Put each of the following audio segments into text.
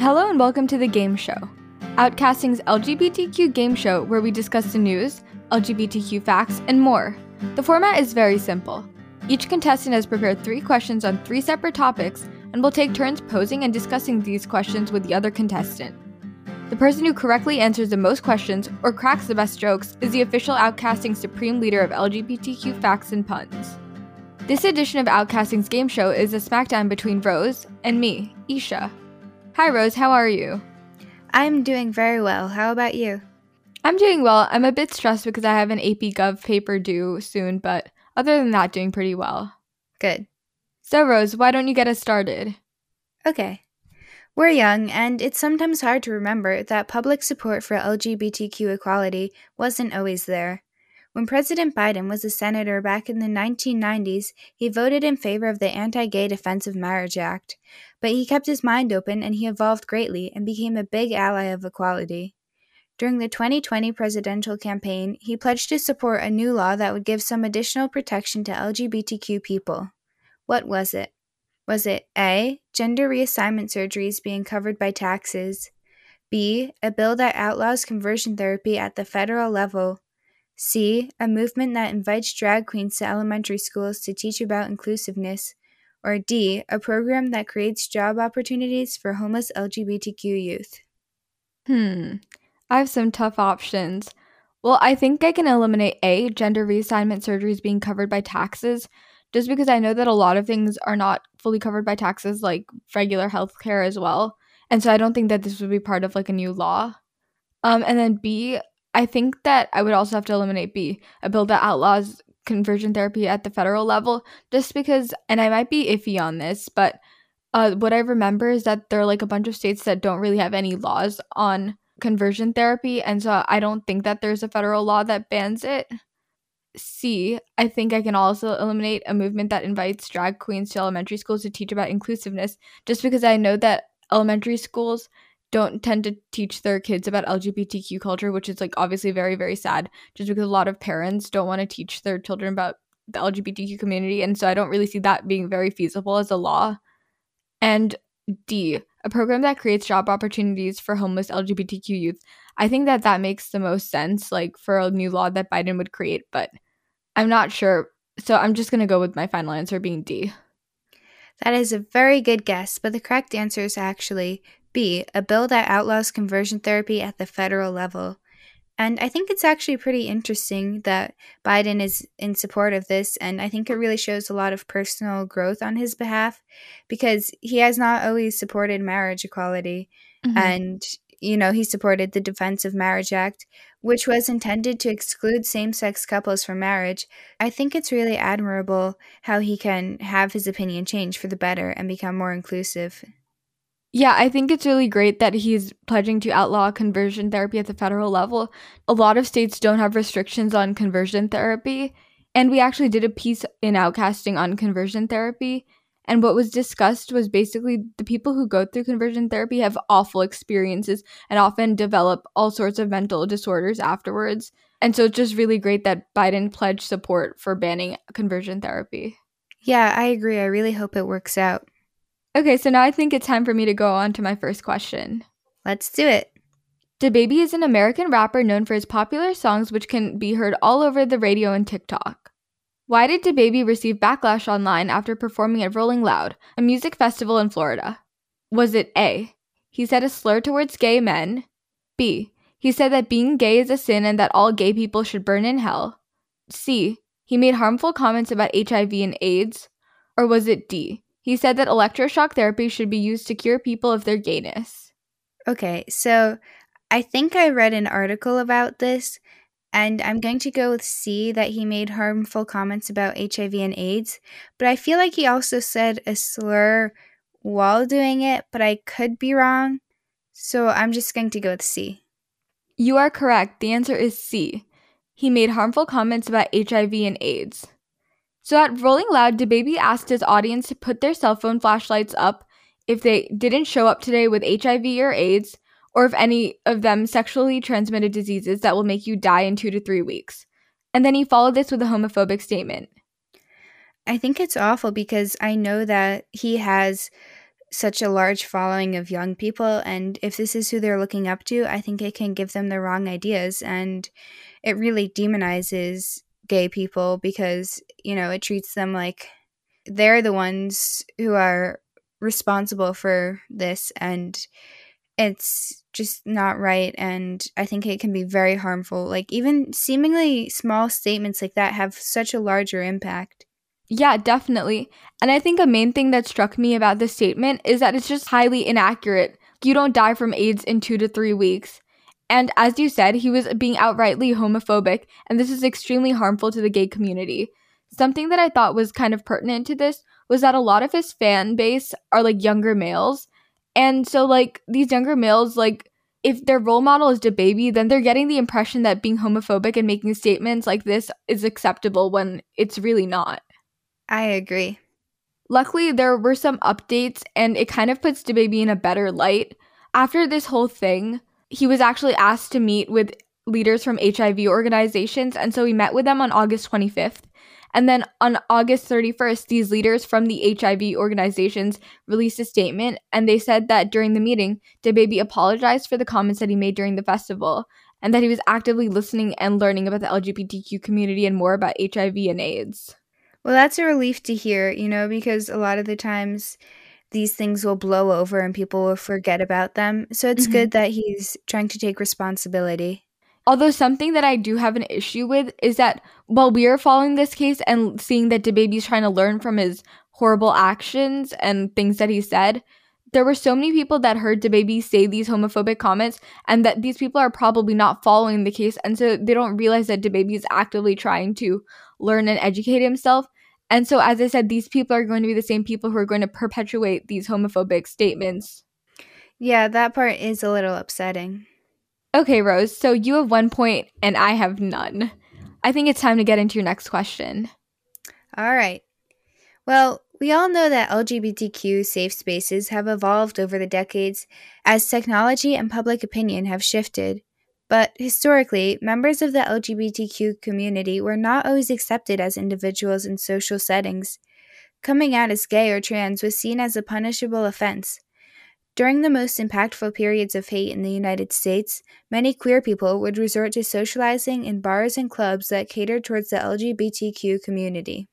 Hello and welcome to the game show, Outcasting's LGBTQ game show where we discuss the news, LGBTQ facts, and more. The format is very simple. Each contestant has prepared three questions on three separate topics and will take turns posing and discussing these questions with the other contestant. The person who correctly answers the most questions or cracks the best jokes is the official Outcasting Supreme Leader of LGBTQ facts and puns. This edition of Outcasting's game show is a smackdown between Rose and me, Isha. Hi, Rose, how are you? I'm doing very well. How about you? I'm doing well. I'm a bit stressed because I have an AP Gov paper due soon, but other than that, doing pretty well. Good. So, Rose, why don't you get us started? Okay. We're young, and it's sometimes hard to remember that public support for LGBTQ equality wasn't always there. When President Biden was a senator back in the 1990s, he voted in favor of the Anti Gay Defense of Marriage Act, but he kept his mind open and he evolved greatly and became a big ally of equality. During the 2020 presidential campaign, he pledged to support a new law that would give some additional protection to LGBTQ people. What was it? Was it A. Gender reassignment surgeries being covered by taxes? B. A bill that outlaws conversion therapy at the federal level? C. A movement that invites drag queens to elementary schools to teach about inclusiveness? Or D. A program that creates job opportunities for homeless LGBTQ youth? Hmm, I have some tough options. Well, I think I can eliminate A, gender reassignment surgeries being covered by taxes, just because I know that a lot of things are not fully covered by taxes, like regular healthcare as well. And so I don't think that this would be part of like a new law. Um, and then B, I think that I would also have to eliminate B, a bill that outlaws conversion therapy at the federal level, just because, and I might be iffy on this, but uh, what I remember is that there are like a bunch of states that don't really have any laws on conversion therapy. And so I don't think that there's a federal law that bans it. C, I think I can also eliminate a movement that invites drag queens to elementary schools to teach about inclusiveness, just because I know that elementary schools don't tend to teach their kids about LGBTQ culture, which is like obviously very, very sad, just because a lot of parents don't want to teach their children about the LGBTQ community. And so I don't really see that being very feasible as a law. And D, a program that creates job opportunities for homeless LGBTQ youth. I think that that makes the most sense, like for a new law that Biden would create, but I'm not sure. So I'm just going to go with my final answer being D. That is a very good guess, but the correct answer is actually B, a bill that outlaws conversion therapy at the federal level. And I think it's actually pretty interesting that Biden is in support of this. And I think it really shows a lot of personal growth on his behalf because he has not always supported marriage equality. Mm-hmm. And, you know, he supported the Defense of Marriage Act, which was intended to exclude same sex couples from marriage. I think it's really admirable how he can have his opinion change for the better and become more inclusive. Yeah, I think it's really great that he's pledging to outlaw conversion therapy at the federal level. A lot of states don't have restrictions on conversion therapy. And we actually did a piece in Outcasting on conversion therapy. And what was discussed was basically the people who go through conversion therapy have awful experiences and often develop all sorts of mental disorders afterwards. And so it's just really great that Biden pledged support for banning conversion therapy. Yeah, I agree. I really hope it works out. Okay, so now I think it's time for me to go on to my first question. Let's do it. DaBaby is an American rapper known for his popular songs, which can be heard all over the radio and TikTok. Why did DaBaby receive backlash online after performing at Rolling Loud, a music festival in Florida? Was it A. He said a slur towards gay men? B. He said that being gay is a sin and that all gay people should burn in hell? C. He made harmful comments about HIV and AIDS? Or was it D. He said that electroshock therapy should be used to cure people of their gayness. Okay, so I think I read an article about this, and I'm going to go with C that he made harmful comments about HIV and AIDS, but I feel like he also said a slur while doing it, but I could be wrong. So I'm just going to go with C. You are correct. The answer is C. He made harmful comments about HIV and AIDS. So at Rolling Loud, DaBaby asked his audience to put their cell phone flashlights up if they didn't show up today with HIV or AIDS, or if any of them sexually transmitted diseases that will make you die in two to three weeks. And then he followed this with a homophobic statement. I think it's awful because I know that he has such a large following of young people. And if this is who they're looking up to, I think it can give them the wrong ideas. And it really demonizes gay people because, you know, it treats them like they're the ones who are responsible for this. And it's just not right. And I think it can be very harmful. Like, even seemingly small statements like that have such a larger impact. Yeah, definitely. And I think a main thing that struck me about this statement is that it's just highly inaccurate. You don't die from AIDS in two to three weeks. And as you said, he was being outrightly homophobic, and this is extremely harmful to the gay community. Something that I thought was kind of pertinent to this was that a lot of his fan base are like younger males. And so, like, these younger males, like, if their role model is DaBaby, then they're getting the impression that being homophobic and making statements like this is acceptable when it's really not. I agree. Luckily, there were some updates, and it kind of puts DaBaby in a better light. After this whole thing, he was actually asked to meet with leaders from HIV organizations, and so we met with them on August 25th. And then on August 31st, these leaders from the HIV organizations released a statement, and they said that during the meeting, DaBaby apologized for the comments that he made during the festival, and that he was actively listening and learning about the LGBTQ community and more about HIV and AIDS. Well, that's a relief to hear, you know, because a lot of the times these things will blow over and people will forget about them. So it's mm-hmm. good that he's trying to take responsibility. Although something that I do have an issue with is that while we are following this case and seeing that DaBaby's trying to learn from his horrible actions and things that he said, there were so many people that heard DaBaby say these homophobic comments and that these people are probably not following the case and so they don't realize that DaBaby is actively trying to learn and educate himself. And so as I said, these people are going to be the same people who are going to perpetuate these homophobic statements. Yeah, that part is a little upsetting. Okay, Rose, so you have one point and I have none. I think it's time to get into your next question. All right. Well, we all know that LGBTQ safe spaces have evolved over the decades as technology and public opinion have shifted. But historically, members of the LGBTQ community were not always accepted as individuals in social settings. Coming out as gay or trans was seen as a punishable offense. During the most impactful periods of hate in the United States, many queer people would resort to socializing in bars and clubs that catered towards the LGBTQ community.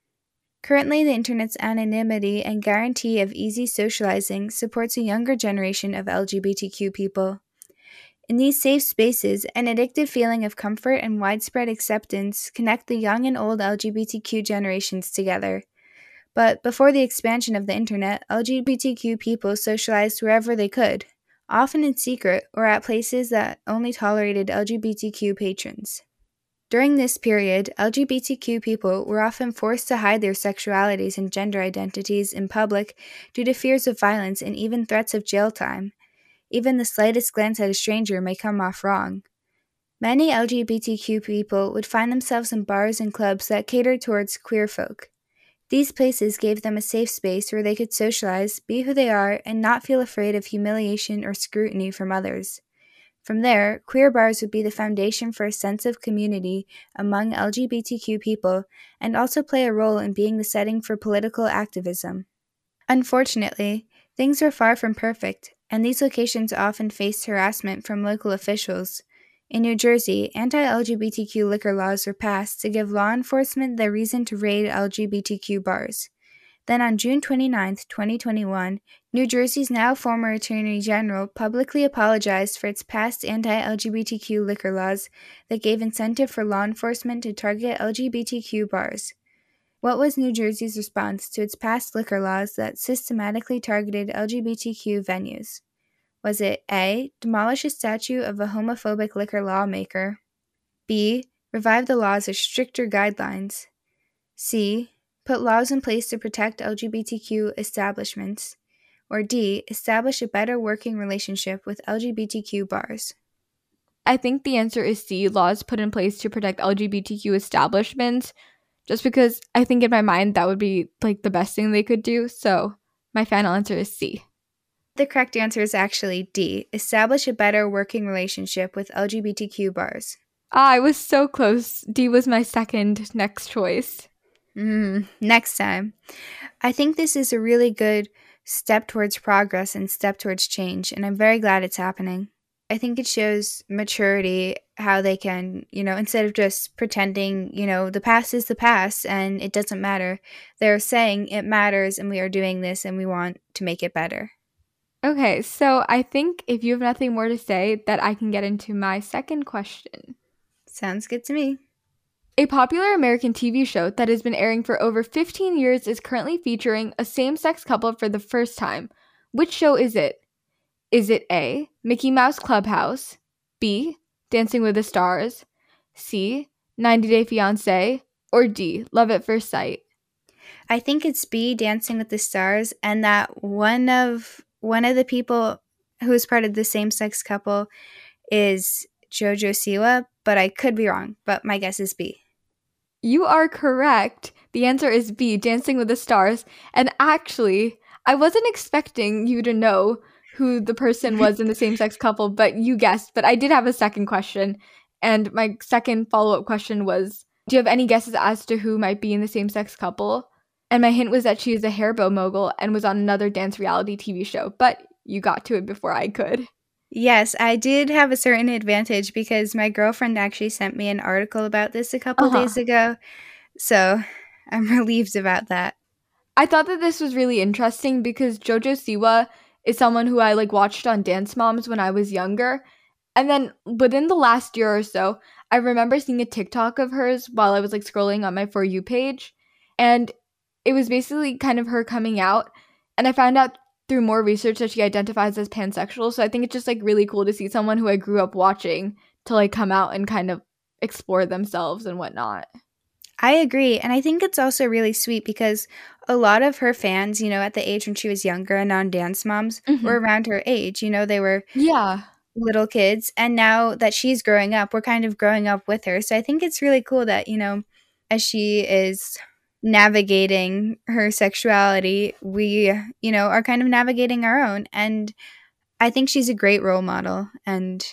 Currently, the internet's anonymity and guarantee of easy socializing supports a younger generation of LGBTQ people. In these safe spaces, an addictive feeling of comfort and widespread acceptance connect the young and old LGBTQ generations together. But before the expansion of the internet, LGBTQ people socialized wherever they could, often in secret or at places that only tolerated LGBTQ patrons. During this period, LGBTQ people were often forced to hide their sexualities and gender identities in public due to fears of violence and even threats of jail time. Even the slightest glance at a stranger may come off wrong. Many LGBTQ people would find themselves in bars and clubs that catered towards queer folk. These places gave them a safe space where they could socialize, be who they are, and not feel afraid of humiliation or scrutiny from others. From there, queer bars would be the foundation for a sense of community among LGBTQ people and also play a role in being the setting for political activism. Unfortunately, things were far from perfect, and these locations often faced harassment from local officials. In New Jersey, anti LGBTQ liquor laws were passed to give law enforcement the reason to raid LGBTQ bars. Then on June 29, 2021, New Jersey's now former Attorney General publicly apologized for its past anti LGBTQ liquor laws that gave incentive for law enforcement to target LGBTQ bars. What was New Jersey's response to its past liquor laws that systematically targeted LGBTQ venues? Was it A. Demolish a statue of a homophobic liquor lawmaker? B. Revive the laws with stricter guidelines? C put laws in place to protect LGBTQ establishments, or D, establish a better working relationship with LGBTQ bars? I think the answer is C, laws put in place to protect LGBTQ establishments, just because I think in my mind that would be like the best thing they could do. So my final answer is C. The correct answer is actually D, establish a better working relationship with LGBTQ bars. Ah, I was so close. D was my second next choice. Mm, next time. I think this is a really good step towards progress and step towards change. And I'm very glad it's happening. I think it shows maturity how they can, you know, instead of just pretending, you know, the past is the past and it doesn't matter, they're saying it matters and we are doing this and we want to make it better. Okay, so I think if you have nothing more to say, that I can get into my second question. Sounds good to me. A popular American TV show that has been airing for over 15 years is currently featuring a same sex couple for the first time. Which show is it? Is it A, Mickey Mouse Clubhouse, B, Dancing with the Stars, C, 90 Day Fiancé, or D, Love at First Sight? I think it's B, Dancing with the Stars, and that one of one of the people who is part of the same sex couple is Jojo Siwa, but I could be wrong. But my guess is B. You are correct. The answer is B, Dancing with the Stars. And actually, I wasn't expecting you to know who the person was in the same sex couple, but you guessed. But I did have a second question. And my second follow up question was Do you have any guesses as to who might be in the same sex couple? And my hint was that she is a hairbow mogul and was on another dance reality TV show, but you got to it before I could. Yes, I did have a certain advantage because my girlfriend actually sent me an article about this a couple uh-huh. days ago. So I'm relieved about that. I thought that this was really interesting because Jojo Siwa is someone who I like watched on Dance Moms when I was younger. And then within the last year or so, I remember seeing a TikTok of hers while I was like scrolling on my For You page. And it was basically kind of her coming out. And I found out through more research that she identifies as pansexual. So I think it's just like really cool to see someone who I grew up watching to like come out and kind of explore themselves and whatnot. I agree. And I think it's also really sweet because a lot of her fans, you know, at the age when she was younger and on Dance Moms mm-hmm. were around her age. You know, they were yeah little kids. And now that she's growing up, we're kind of growing up with her. So I think it's really cool that, you know, as she is navigating her sexuality, we, you know, are kind of navigating our own. And I think she's a great role model. And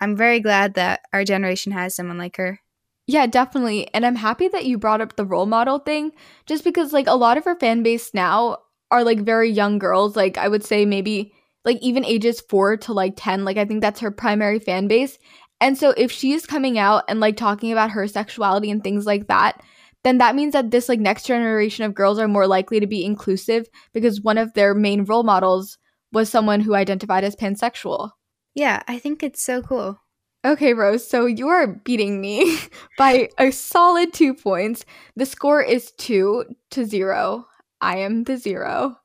I'm very glad that our generation has someone like her. Yeah, definitely. And I'm happy that you brought up the role model thing just because, like, a lot of her fan base now are like very young girls. Like, I would say maybe like even ages four to like 10. Like, I think that's her primary fan base. And so if she's coming out and like talking about her sexuality and things like that, then that means that this like next generation of girls are more likely to be inclusive because one of their main role models was someone who identified as pansexual. Yeah, I think it's so cool. Okay, Rose, so you're beating me by a solid two points. The score is two to zero. I am the zero.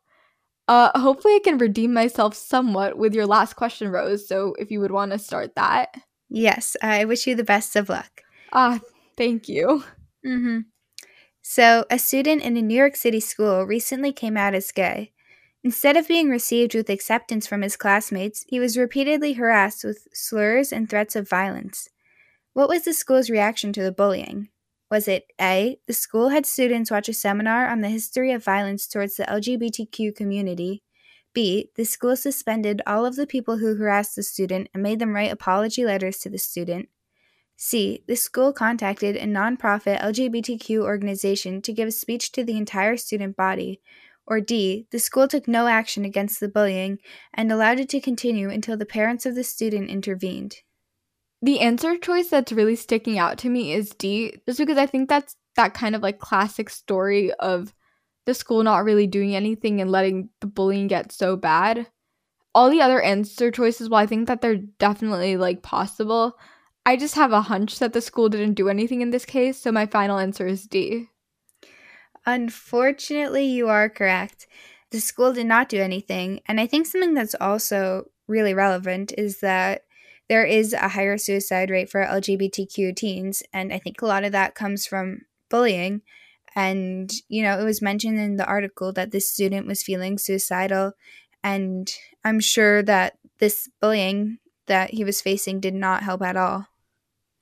Uh, hopefully, I can redeem myself somewhat with your last question, Rose. So, if you would want to start that. Yes, I wish you the best of luck. Ah, thank you. Mm-hmm. So, a student in a New York City school recently came out as gay. Instead of being received with acceptance from his classmates, he was repeatedly harassed with slurs and threats of violence. What was the school's reaction to the bullying? Was it A. The school had students watch a seminar on the history of violence towards the LGBTQ community. B. The school suspended all of the people who harassed the student and made them write apology letters to the student. C. The school contacted a nonprofit LGBTQ organization to give a speech to the entire student body. Or D. The school took no action against the bullying and allowed it to continue until the parents of the student intervened. The answer choice that's really sticking out to me is D, just because I think that's that kind of like classic story of the school not really doing anything and letting the bullying get so bad. All the other answer choices, well, I think that they're definitely like possible, I just have a hunch that the school didn't do anything in this case, so my final answer is D. Unfortunately, you are correct. The school did not do anything, and I think something that's also really relevant is that there is a higher suicide rate for LGBTQ teens, and I think a lot of that comes from bullying. And, you know, it was mentioned in the article that this student was feeling suicidal, and I'm sure that this bullying that he was facing did not help at all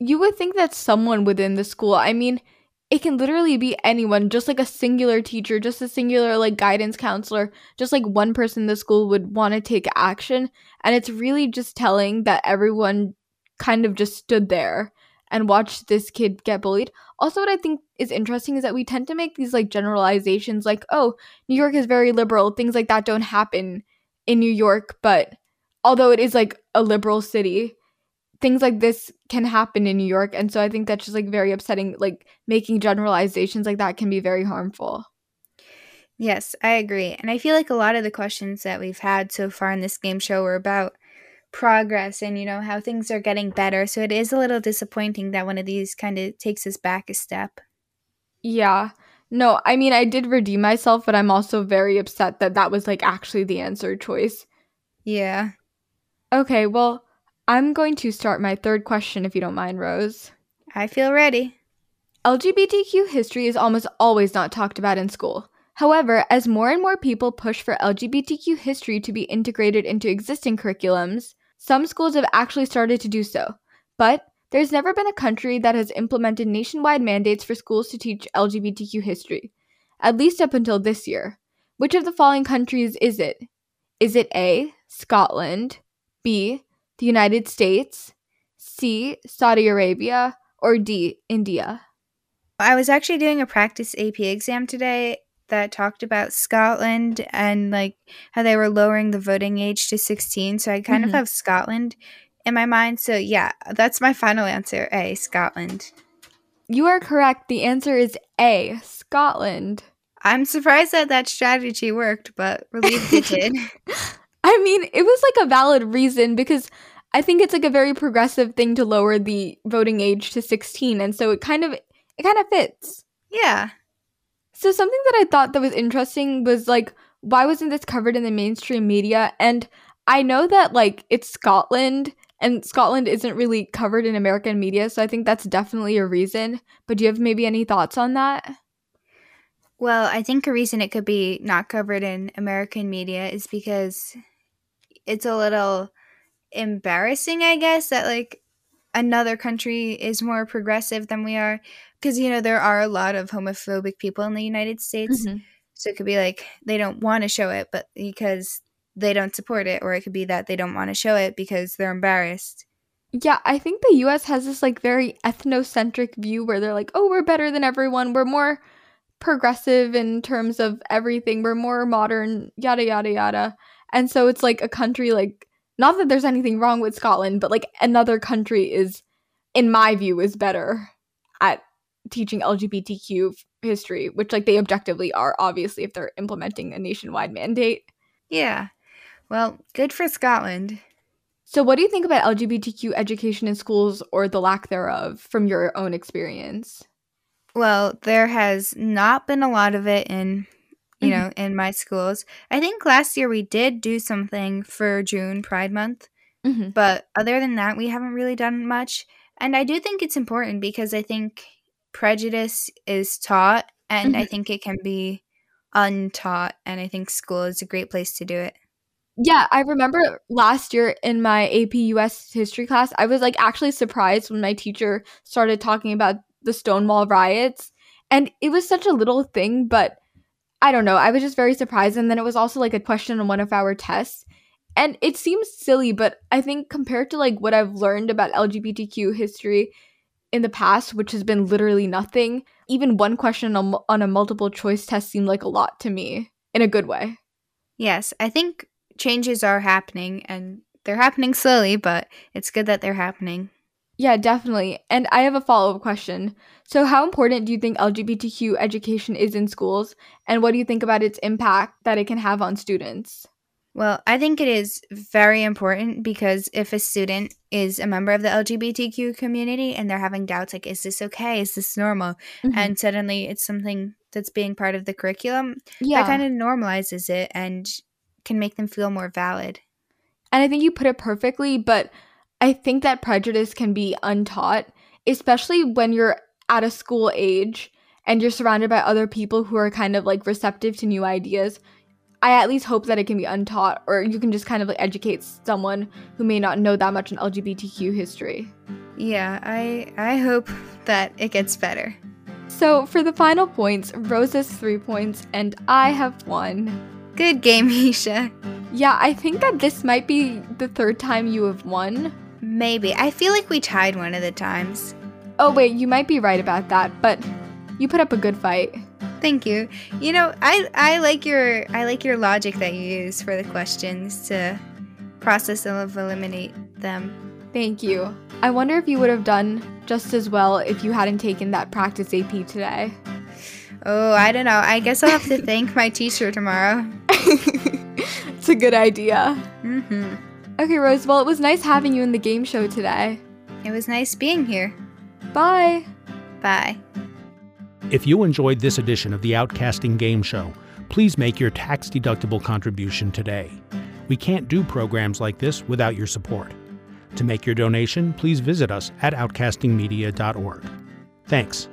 you would think that someone within the school, I mean, it can literally be anyone, just like a singular teacher, just a singular like guidance counselor, just like one person in the school would want to take action. And it's really just telling that everyone kind of just stood there and watched this kid get bullied. Also, what I think is interesting is that we tend to make these like generalizations like, oh, New York is very liberal, things like that don't happen in New York, but although it is like a liberal city, things like this can happen in New York. And so I think that's just like very upsetting. Like making generalizations like that can be very harmful. Yes, I agree. And I feel like a lot of the questions that we've had so far in this game show were about progress and, you know, how things are getting better. So it is a little disappointing that one of these kind of takes us back a step. Yeah. No, I mean, I did redeem myself, but I'm also very upset that that was like actually the answer choice. Yeah. Okay, well, I'm going to start my third question if you don't mind, Rose. I feel ready. LGBTQ history is almost always not talked about in school. However, as more and more people push for LGBTQ history to be integrated into existing curriculums, some schools have actually started to do so. But there's never been a country that has implemented nationwide mandates for schools to teach LGBTQ history, at least up until this year. Which of the following countries is it? Is it A, Scotland, B, the United States, C, Saudi Arabia, or D, India? I was actually doing a practice AP exam today that talked about Scotland and like how they were lowering the voting age to 16. So I kind mm-hmm. of have Scotland in my mind. So yeah, that's my final answer A, Scotland. You are correct. The answer is A, Scotland. I'm surprised that that strategy worked, but relieved it did. I mean, it was like a valid reason because I think it's like a very progressive thing to lower the voting age to 16 and so it kind of it kind of fits. Yeah. So something that I thought that was interesting was like why wasn't this covered in the mainstream media? And I know that like it's Scotland and Scotland isn't really covered in American media, so I think that's definitely a reason. But do you have maybe any thoughts on that? Well, I think a reason it could be not covered in American media is because it's a little embarrassing, I guess, that like another country is more progressive than we are because you know there are a lot of homophobic people in the United States. Mm-hmm. So it could be like they don't want to show it, but because they don't support it, or it could be that they don't want to show it because they're embarrassed. Yeah, I think the US has this like very ethnocentric view where they're like, "Oh, we're better than everyone. We're more progressive in terms of everything. We're more modern, yada yada yada." And so it's like a country like not that there's anything wrong with Scotland, but like another country is in my view is better at teaching LGBTQ history, which like they objectively are, obviously, if they're implementing a nationwide mandate. Yeah. Well, good for Scotland. So, what do you think about LGBTQ education in schools or the lack thereof from your own experience? Well, there has not been a lot of it in, you mm-hmm. know, in my schools. I think last year we did do something for June Pride Month, mm-hmm. but other than that, we haven't really done much. And I do think it's important because I think prejudice is taught and mm-hmm. I think it can be untaught and I think school is a great place to do it. Yeah, I remember last year in my AP US history class, I was like actually surprised when my teacher started talking about the Stonewall riots. And it was such a little thing, but I don't know. I was just very surprised. And then it was also like a question on one of our tests. And it seems silly, but I think compared to like what I've learned about LGBTQ history, in the past, which has been literally nothing, even one question on, on a multiple choice test seemed like a lot to me in a good way. Yes, I think changes are happening and they're happening slowly, but it's good that they're happening. Yeah, definitely. And I have a follow up question. So, how important do you think LGBTQ education is in schools? And what do you think about its impact that it can have on students? Well, I think it is very important because if a student is a member of the LGBTQ community and they're having doubts like, is this okay? Is this normal? Mm-hmm. And suddenly it's something that's being part of the curriculum, yeah. that kind of normalizes it and can make them feel more valid. And I think you put it perfectly, but I think that prejudice can be untaught, especially when you're at a school age and you're surrounded by other people who are kind of like receptive to new ideas I at least hope that it can be untaught, or you can just kind of like educate someone who may not know that much in LGBTQ history. Yeah, I I hope that it gets better. So for the final points, Rose has three points and I have one. Good game, Isha. Yeah, I think that this might be the third time you have won. Maybe. I feel like we tied one of the times. Oh, wait, you might be right about that, but you put up a good fight. Thank you. You know, I I like your I like your logic that you use for the questions to process and eliminate them. Thank you. I wonder if you would have done just as well if you hadn't taken that practice AP today. Oh, I don't know. I guess I'll have to thank my teacher tomorrow. it's a good idea. Mhm. Okay, Rose, well, it was nice having you in the game show today. It was nice being here. Bye. Bye. If you enjoyed this edition of the Outcasting Game Show, please make your tax deductible contribution today. We can't do programs like this without your support. To make your donation, please visit us at outcastingmedia.org. Thanks.